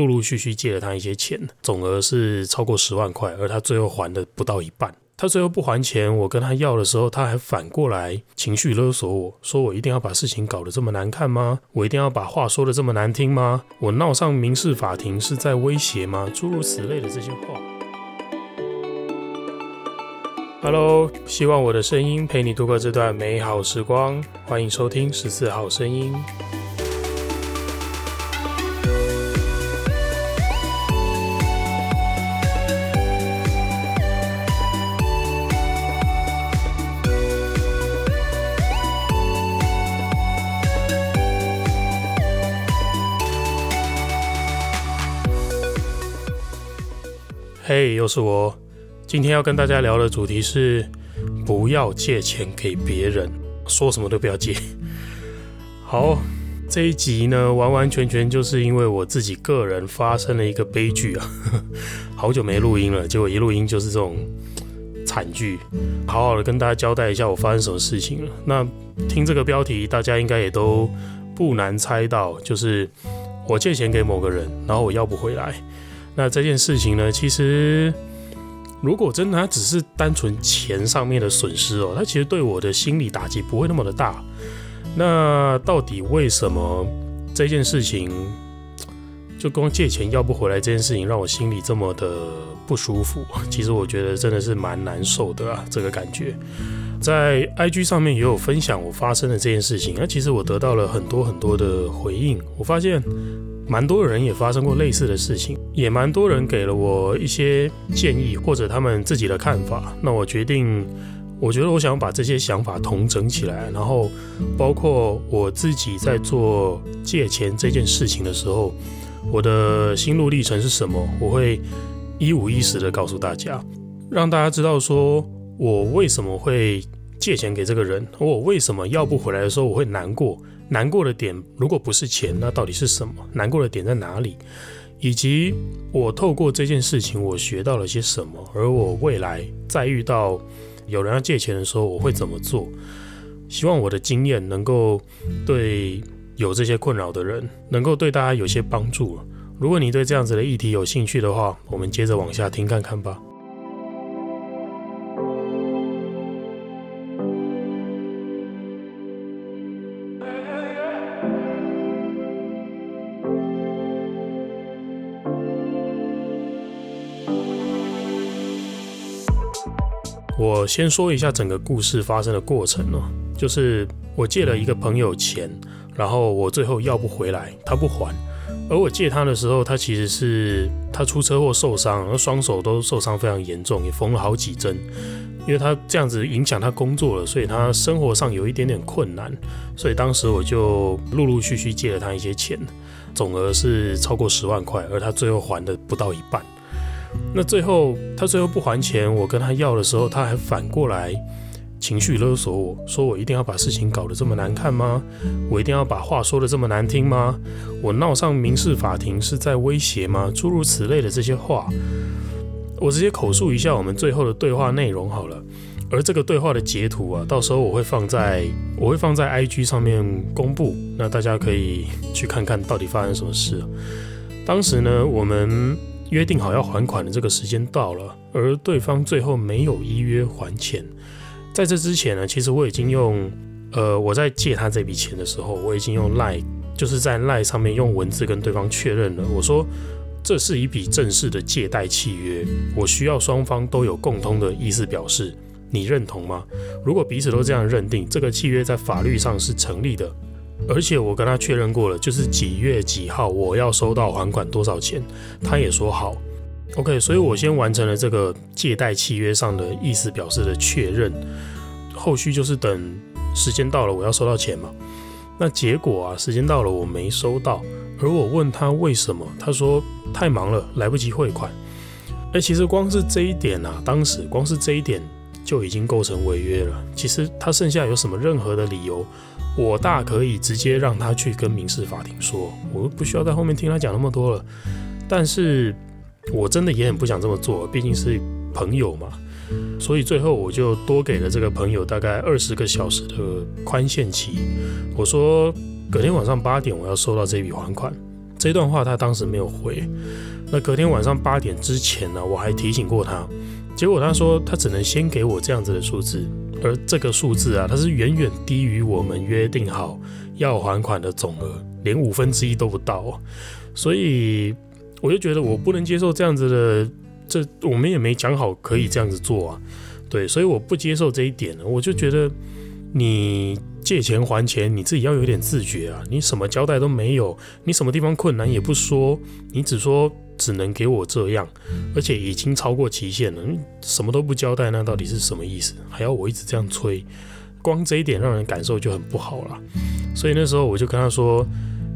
陆陆续续借了他一些钱，总额是超过十万块，而他最后还的不到一半。他最后不还钱，我跟他要的时候，他还反过来情绪勒索我，说我一定要把事情搞得这么难看吗？我一定要把话说得这么难听吗？我闹上民事法庭是在威胁吗？诸如此类的这些话。Hello，希望我的声音陪你度过这段美好时光，欢迎收听十四号声音。嘿又是我。今天要跟大家聊的主题是：不要借钱给别人，说什么都不要借。好，这一集呢，完完全全就是因为我自己个人发生了一个悲剧啊。好久没录音了，结果一录音就是这种惨剧。好好的跟大家交代一下我发生什么事情了。那听这个标题，大家应该也都不难猜到，就是我借钱给某个人，然后我要不回来。那这件事情呢，其实如果真的它只是单纯钱上面的损失哦，它其实对我的心理打击不会那么的大。那到底为什么这件事情就光借钱要不回来这件事情让我心里这么的不舒服？其实我觉得真的是蛮难受的啊，这个感觉。在 IG 上面也有分享我发生的这件事情，那其实我得到了很多很多的回应，我发现。蛮多人也发生过类似的事情，也蛮多人给了我一些建议或者他们自己的看法。那我决定，我觉得我想把这些想法统整起来，然后包括我自己在做借钱这件事情的时候，我的心路历程是什么，我会一五一十的告诉大家，让大家知道说我为什么会借钱给这个人，我为什么要不回来的时候我会难过。难过的点，如果不是钱，那到底是什么？难过的点在哪里？以及我透过这件事情，我学到了些什么？而我未来再遇到有人要借钱的时候，我会怎么做？希望我的经验能够对有这些困扰的人，能够对大家有些帮助。如果你对这样子的议题有兴趣的话，我们接着往下听看看吧。先说一下整个故事发生的过程哦，就是我借了一个朋友钱，然后我最后要不回来，他不还，而我借他的时候，他其实是他出车祸受伤，然后双手都受伤非常严重，也缝了好几针，因为他这样子影响他工作了，所以他生活上有一点点困难，所以当时我就陆陆续续借了他一些钱，总额是超过十万块，而他最后还的不到一半。那最后他最后不还钱，我跟他要的时候，他还反过来情绪勒索我，说我一定要把事情搞得这么难看吗？我一定要把话说得这么难听吗？我闹上民事法庭是在威胁吗？诸如此类的这些话，我直接口述一下我们最后的对话内容好了。而这个对话的截图啊，到时候我会放在我会放在 IG 上面公布，那大家可以去看看到底发生什么事。当时呢，我们。约定好要还款的这个时间到了，而对方最后没有依约还钱。在这之前呢，其实我已经用，呃，我在借他这笔钱的时候，我已经用 Line，就是在 Line 上面用文字跟对方确认了。我说，这是一笔正式的借贷契约，我需要双方都有共通的意思表示，你认同吗？如果彼此都这样认定，这个契约在法律上是成立的。而且我跟他确认过了，就是几月几号我要收到还款多少钱，他也说好。OK，所以我先完成了这个借贷契约上的意思表示的确认，后续就是等时间到了我要收到钱嘛。那结果啊，时间到了我没收到，而我问他为什么，他说太忙了，来不及汇款。哎，其实光是这一点啊，当时光是这一点就已经构成违约了。其实他剩下有什么任何的理由？我大可以直接让他去跟民事法庭说，我不需要在后面听他讲那么多了。但是我真的也很不想这么做，毕竟是朋友嘛。所以最后我就多给了这个朋友大概二十个小时的宽限期。我说隔天晚上八点我要收到这笔还款，这段话他当时没有回。那隔天晚上八点之前呢，我还提醒过他，结果他说他只能先给我这样子的数字，而这个数字啊，它是远远低于我们约定好要还款的总额，连五分之一都不到。所以我就觉得我不能接受这样子的，这我们也没讲好可以这样子做啊，对，所以我不接受这一点呢，我就觉得你借钱还钱，你自己要有点自觉啊，你什么交代都没有，你什么地方困难也不说，你只说只能给我这样，而且已经超过期限了，什么都不交代，那到底是什么意思？还要我一直这样催，光这一点让人感受就很不好了。所以那时候我就跟他说，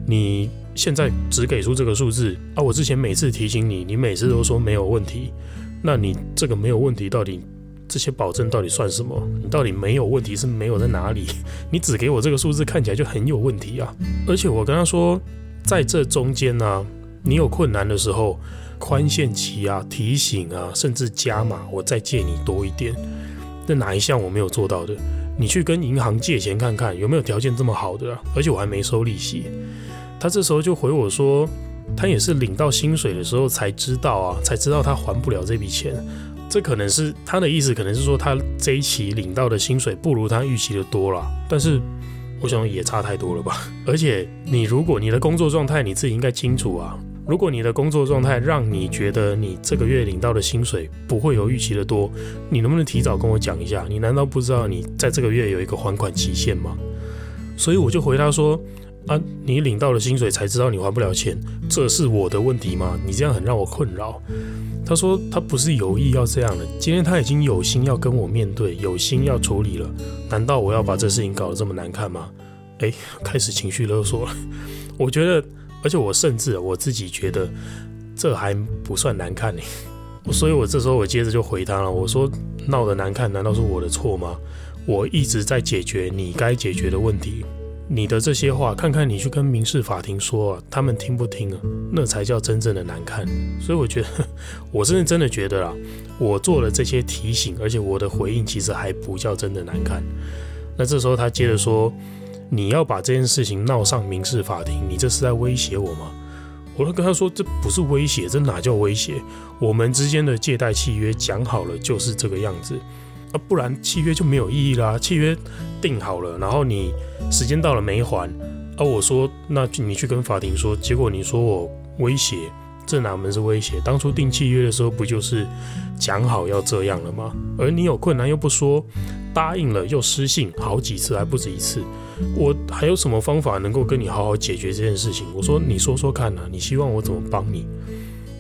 你。现在只给出这个数字啊！我之前每次提醒你，你每次都说没有问题，那你这个没有问题到底这些保证到底算什么？你到底没有问题是没有在哪里？你只给我这个数字看起来就很有问题啊！而且我跟他说，在这中间呢、啊，你有困难的时候，宽限期啊、提醒啊，甚至加码，我再借你多一点，那哪一项我没有做到的？你去跟银行借钱看看有没有条件这么好的、啊，而且我还没收利息。他这时候就回我说，他也是领到薪水的时候才知道啊，才知道他还不了这笔钱。这可能是他的意思，可能是说他这一期领到的薪水不如他预期的多了。但是我想也差太多了吧。而且你如果你的工作状态你自己应该清楚啊，如果你的工作状态让你觉得你这个月领到的薪水不会有预期的多，你能不能提早跟我讲一下？你难道不知道你在这个月有一个还款期限吗？所以我就回答说。啊！你领到了薪水才知道你还不了钱，这是我的问题吗？你这样很让我困扰。他说他不是有意要这样的，今天他已经有心要跟我面对，有心要处理了，难道我要把这事情搞得这么难看吗？哎，开始情绪勒索了。我觉得，而且我甚至我自己觉得这还不算难看呢。所以我这时候我接着就回他了，我说闹得难看，难道是我的错吗？我一直在解决你该解决的问题。你的这些话，看看你去跟民事法庭说啊，他们听不听啊？那才叫真正的难看。所以我觉得，我是真的觉得啦，我做了这些提醒，而且我的回应其实还不叫真的难看。那这时候他接着说，你要把这件事情闹上民事法庭，你这是在威胁我吗？我就跟他说，这不是威胁，这哪叫威胁？我们之间的借贷契约讲好了就是这个样子。啊，不然契约就没有意义啦。契约定好了，然后你时间到了没还，啊，我说那你去跟法庭说，结果你说我威胁，这哪门是威胁？当初订契约的时候不就是讲好要这样了吗？而你有困难又不说，答应了又失信好几次，还不止一次，我还有什么方法能够跟你好好解决这件事情？我说你说说看呐，你希望我怎么帮你？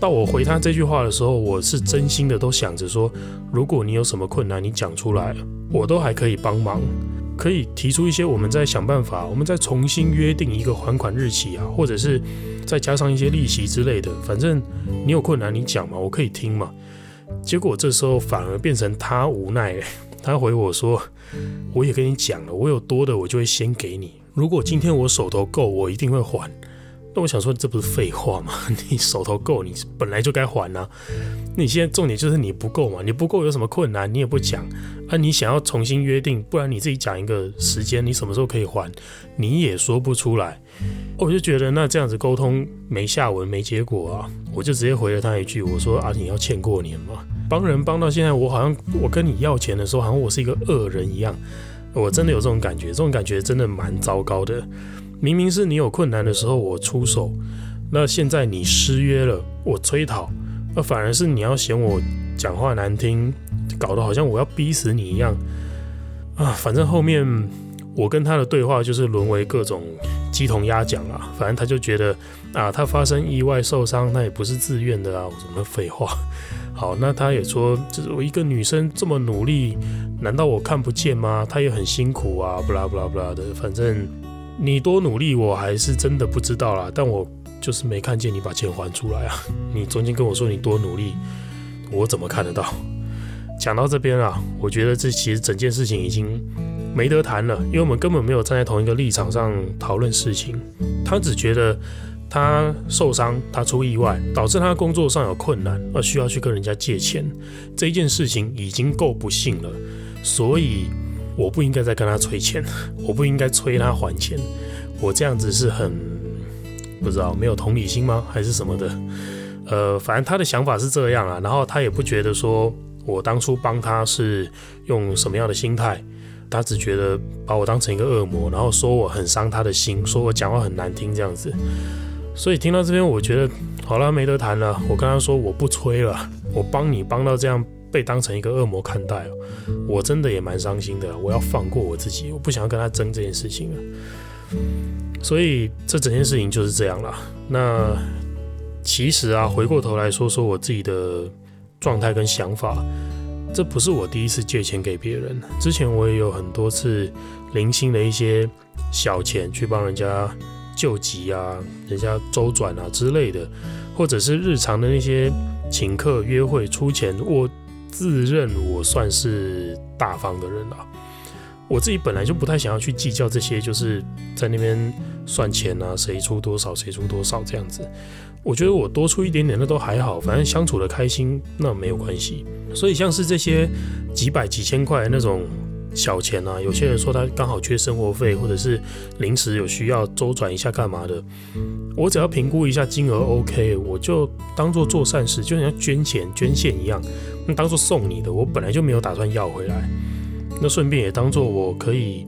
到我回他这句话的时候，我是真心的都想着说，如果你有什么困难，你讲出来，我都还可以帮忙，可以提出一些，我们再想办法，我们再重新约定一个还款日期啊，或者是再加上一些利息之类的。反正你有困难你讲嘛，我可以听嘛。结果这时候反而变成他无奈，他回我说，我也跟你讲了，我有多的我就会先给你，如果今天我手头够，我一定会还。那我想说，这不是废话吗？你手头够，你本来就该还啊。你现在重点就是你不够嘛？你不够有什么困难？你也不讲啊？你想要重新约定，不然你自己讲一个时间，你什么时候可以还？你也说不出来。我就觉得那这样子沟通没下文，没结果啊。我就直接回了他一句，我说啊，你要欠过年嘛？帮人帮到现在，我好像我跟你要钱的时候，好像我是一个恶人一样。我真的有这种感觉，这种感觉真的蛮糟糕的。明明是你有困难的时候我出手，那现在你失约了，我催讨，那反而是你要嫌我讲话难听，搞得好像我要逼死你一样啊！反正后面我跟他的对话就是沦为各种鸡同鸭讲啊，反正他就觉得啊，他发生意外受伤，那也不是自愿的啊，我什么废话？好，那他也说，就是我一个女生这么努力，难道我看不见吗？她也很辛苦啊，不啦不啦不啦的，反正。你多努力，我还是真的不知道啦。但我就是没看见你把钱还出来啊！你中间跟我说你多努力，我怎么看得到？讲到这边啊，我觉得这其实整件事情已经没得谈了，因为我们根本没有站在同一个立场上讨论事情。他只觉得他受伤，他出意外，导致他工作上有困难，而需要去跟人家借钱，这件事情已经够不幸了，所以。我不应该再跟他催钱，我不应该催他还钱，我这样子是很不知道没有同理心吗？还是什么的？呃，反正他的想法是这样啊。然后他也不觉得说我当初帮他是用什么样的心态，他只觉得把我当成一个恶魔，然后说我很伤他的心，说我讲话很难听这样子。所以听到这边，我觉得好了，没得谈了。我跟他说我不催了，我帮你帮到这样被当成一个恶魔看待，我真的也蛮伤心的。我要放过我自己，我不想要跟他争这件事情了。所以这整件事情就是这样了。那其实啊，回过头来说说我自己的状态跟想法，这不是我第一次借钱给别人，之前我也有很多次零星的一些小钱去帮人家。救急啊，人家周转啊之类的，或者是日常的那些请客约会出钱，我自认我算是大方的人了。我自己本来就不太想要去计较这些，就是在那边算钱啊，谁出多少，谁出多少这样子。我觉得我多出一点点那都还好，反正相处的开心那没有关系。所以像是这些几百几千块那种。小钱啊，有些人说他刚好缺生活费，或者是临时有需要周转一下干嘛的，我只要评估一下金额 OK，我就当做做善事，就像捐钱捐献一样，那当做送你的，我本来就没有打算要回来，那顺便也当做我可以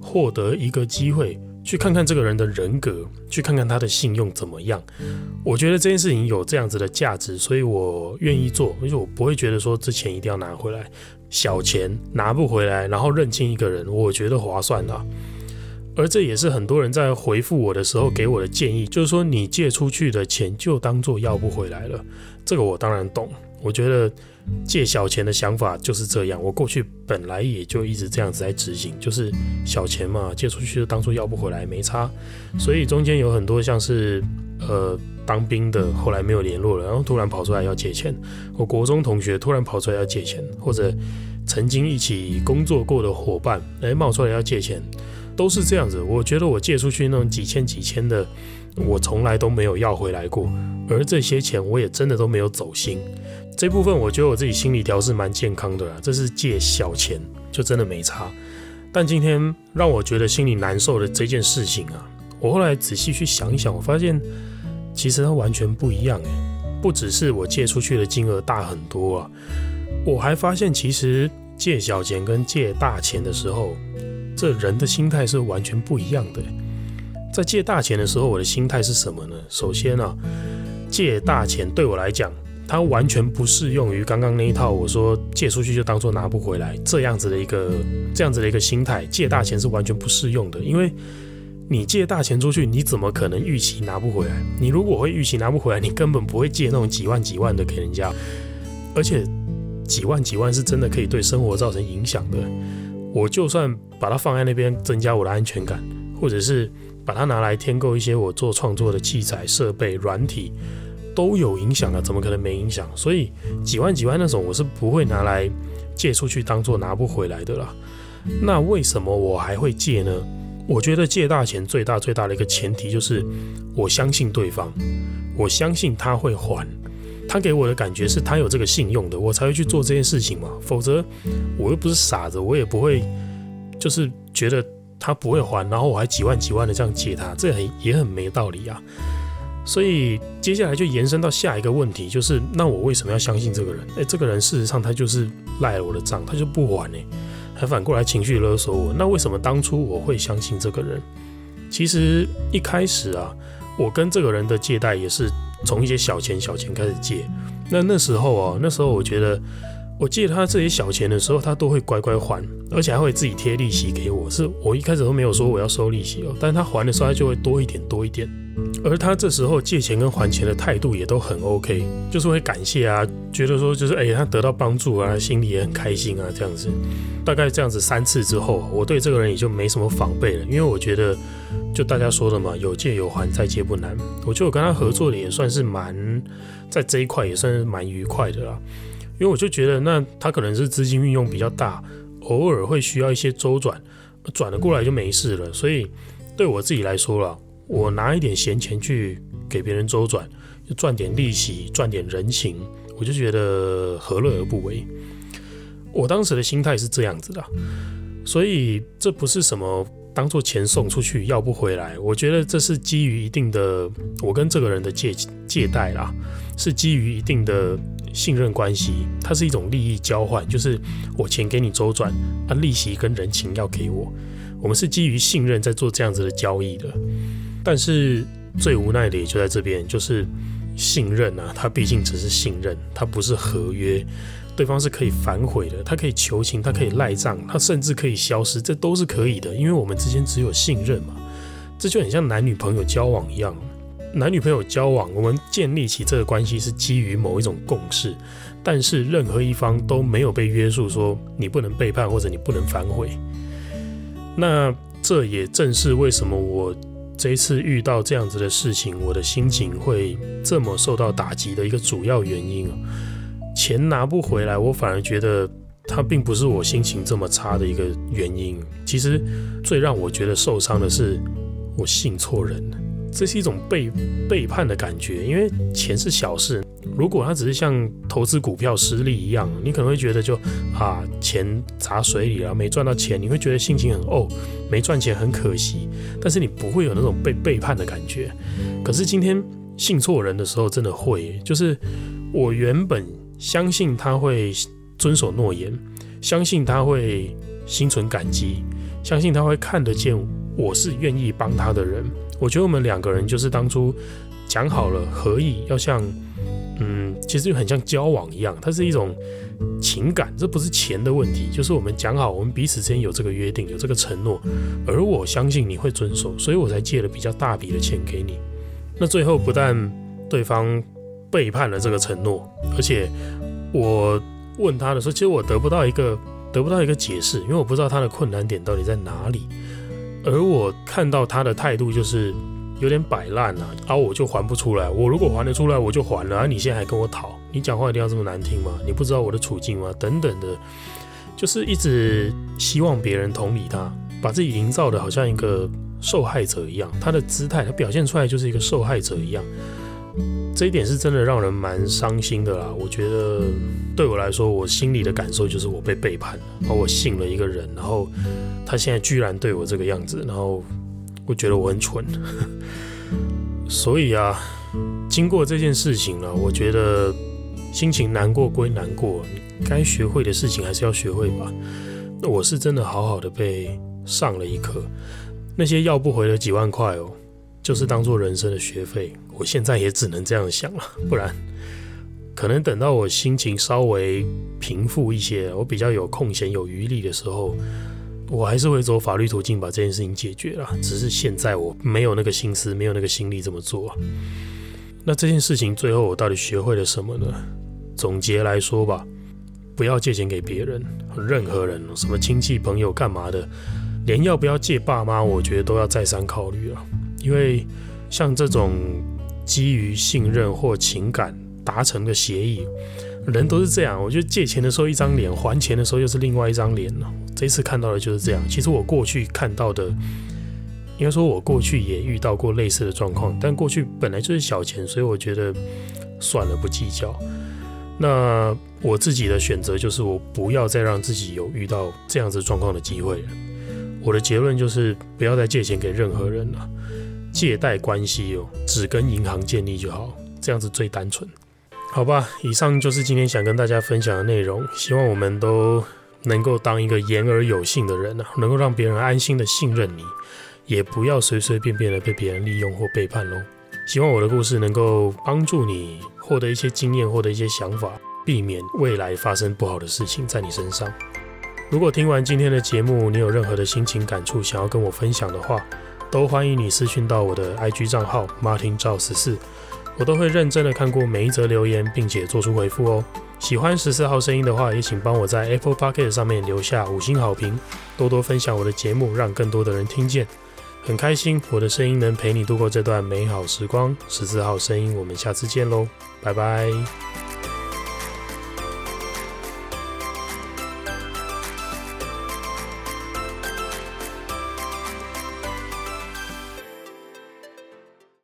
获得一个机会。去看看这个人的人格，去看看他的信用怎么样。我觉得这件事情有这样子的价值，所以我愿意做，而且我不会觉得说这钱一定要拿回来，小钱拿不回来，然后认清一个人，我觉得划算啊。而这也是很多人在回复我的时候给我的建议，就是说你借出去的钱就当做要不回来了。这个我当然懂，我觉得。借小钱的想法就是这样，我过去本来也就一直这样子在执行，就是小钱嘛，借出去就当初要不回来，没差。所以中间有很多像是呃当兵的，后来没有联络了，然后突然跑出来要借钱；我国中同学突然跑出来要借钱，或者曾经一起工作过的伙伴，哎，冒出来要借钱，都是这样子。我觉得我借出去那种几千几千的，我从来都没有要回来过，而这些钱我也真的都没有走心。这部分我觉得我自己心理调试蛮健康的啦，这是借小钱就真的没差。但今天让我觉得心里难受的这件事情啊，我后来仔细去想一想，我发现其实它完全不一样诶，不只是我借出去的金额大很多啊，我还发现其实借小钱跟借大钱的时候，这人的心态是完全不一样的。在借大钱的时候，我的心态是什么呢？首先啊，借大钱对我来讲。它完全不适用于刚刚那一套，我说借出去就当做拿不回来这样子的一个这样子的一个心态，借大钱是完全不适用的。因为你借大钱出去，你怎么可能预期拿不回来？你如果会预期拿不回来，你根本不会借那种几万几万的给人家，而且几万几万是真的可以对生活造成影响的。我就算把它放在那边增加我的安全感，或者是把它拿来添购一些我做创作的器材、设备、软体。都有影响了，怎么可能没影响？所以几万几万那种，我是不会拿来借出去当做拿不回来的啦。那为什么我还会借呢？我觉得借大钱最大最大的一个前提就是我相信对方，我相信他会还，他给我的感觉是他有这个信用的，我才会去做这件事情嘛。否则我又不是傻子，我也不会就是觉得他不会还，然后我还几万几万的这样借他，这很也很没道理啊。所以接下来就延伸到下一个问题，就是那我为什么要相信这个人？诶，这个人事实上他就是赖了我的账，他就不还呢，还反过来情绪勒索我。那为什么当初我会相信这个人？其实一开始啊，我跟这个人的借贷也是从一些小钱小钱开始借。那那时候啊，那时候我觉得。我借他这些小钱的时候，他都会乖乖还，而且还会自己贴利息给我。是我一开始都没有说我要收利息哦，但他还的时候，他就会多一点多一点。而他这时候借钱跟还钱的态度也都很 OK，就是会感谢啊，觉得说就是哎，他得到帮助啊，心里也很开心啊，这样子。大概这样子三次之后，我对这个人也就没什么防备了，因为我觉得就大家说的嘛，有借有还，再借不难。我觉得我跟他合作的也算是蛮，在这一块也算是蛮愉快的啦。因为我就觉得，那他可能是资金运用比较大，偶尔会需要一些周转，转了过来就没事了。所以对我自己来说啦，我拿一点闲钱去给别人周转，赚点利息，赚点人情，我就觉得何乐而不为。我当时的心态是这样子的，所以这不是什么当做钱送出去，要不回来。我觉得这是基于一定的我跟这个人的借借贷啦，是基于一定的信任关系，它是一种利益交换，就是我钱给你周转，啊，利息跟人情要给我，我们是基于信任在做这样子的交易的。但是最无奈的也就在这边，就是信任啊，它毕竟只是信任，它不是合约。对方是可以反悔的，他可以求情，他可以赖账，他甚至可以消失，这都是可以的，因为我们之间只有信任嘛。这就很像男女朋友交往一样，男女朋友交往，我们建立起这个关系是基于某一种共识，但是任何一方都没有被约束，说你不能背叛或者你不能反悔。那这也正是为什么我这一次遇到这样子的事情，我的心情会这么受到打击的一个主要原因啊。钱拿不回来，我反而觉得它并不是我心情这么差的一个原因。其实最让我觉得受伤的是，我信错人了，这是一种背背叛的感觉。因为钱是小事，如果它只是像投资股票失利一样，你可能会觉得就啊钱砸水里了，没赚到钱，你会觉得心情很哦，没赚钱很可惜。但是你不会有那种被背叛的感觉。可是今天信错人的时候，真的会，就是我原本。相信他会遵守诺言，相信他会心存感激，相信他会看得见我是愿意帮他的人。我觉得我们两个人就是当初讲好了合意，要像嗯，其实就很像交往一样，它是一种情感，这不是钱的问题，就是我们讲好，我们彼此之间有这个约定，有这个承诺，而我相信你会遵守，所以我才借了比较大笔的钱给你。那最后不但对方。背叛了这个承诺，而且我问他的时候，其实我得不到一个得不到一个解释，因为我不知道他的困难点到底在哪里。而我看到他的态度就是有点摆烂啊，然后我就还不出来。我如果还得出来，我就还了。而你现在还跟我讨，你讲话一定要这么难听吗？你不知道我的处境吗？等等的，就是一直希望别人同理他，把自己营造的好像一个受害者一样。他的姿态，他表现出来就是一个受害者一样。这一点是真的让人蛮伤心的啦。我觉得对我来说，我心里的感受就是我被背叛了，而我信了一个人，然后他现在居然对我这个样子，然后我觉得我很蠢。所以啊，经过这件事情呢，我觉得心情难过归难过，该学会的事情还是要学会吧。那我是真的好好的被上了一课，那些要不回的几万块哦。就是当做人生的学费，我现在也只能这样想了，不然可能等到我心情稍微平复一些，我比较有空闲有余力的时候，我还是会走法律途径把这件事情解决了。只是现在我没有那个心思，没有那个心力这么做。那这件事情最后我到底学会了什么呢？总结来说吧，不要借钱给别人，任何人，什么亲戚朋友干嘛的，连要不要借爸妈，我觉得都要再三考虑了。因为像这种基于信任或情感达成的协议，人都是这样。我觉得借钱的时候一张脸，还钱的时候又是另外一张脸了。这次看到的就是这样。其实我过去看到的，应该说我过去也遇到过类似的状况，但过去本来就是小钱，所以我觉得算了，不计较。那我自己的选择就是，我不要再让自己有遇到这样子状况的机会了。我的结论就是，不要再借钱给任何人了。借贷关系哦，只跟银行建立就好，这样子最单纯。好吧，以上就是今天想跟大家分享的内容。希望我们都能够当一个言而有信的人啊，能够让别人安心的信任你，也不要随随便便的被别人利用或背叛喽。希望我的故事能够帮助你获得一些经验，获得一些想法，避免未来发生不好的事情在你身上。如果听完今天的节目，你有任何的心情感触想要跟我分享的话，都欢迎你私讯到我的 IG 账号 Martin 赵十四，我都会认真的看过每一则留言，并且做出回复哦。喜欢十四号声音的话，也请帮我在 Apple Podcast 上面留下五星好评，多多分享我的节目，让更多的人听见。很开心我的声音能陪你度过这段美好时光。十四号声音，我们下次见喽，拜拜。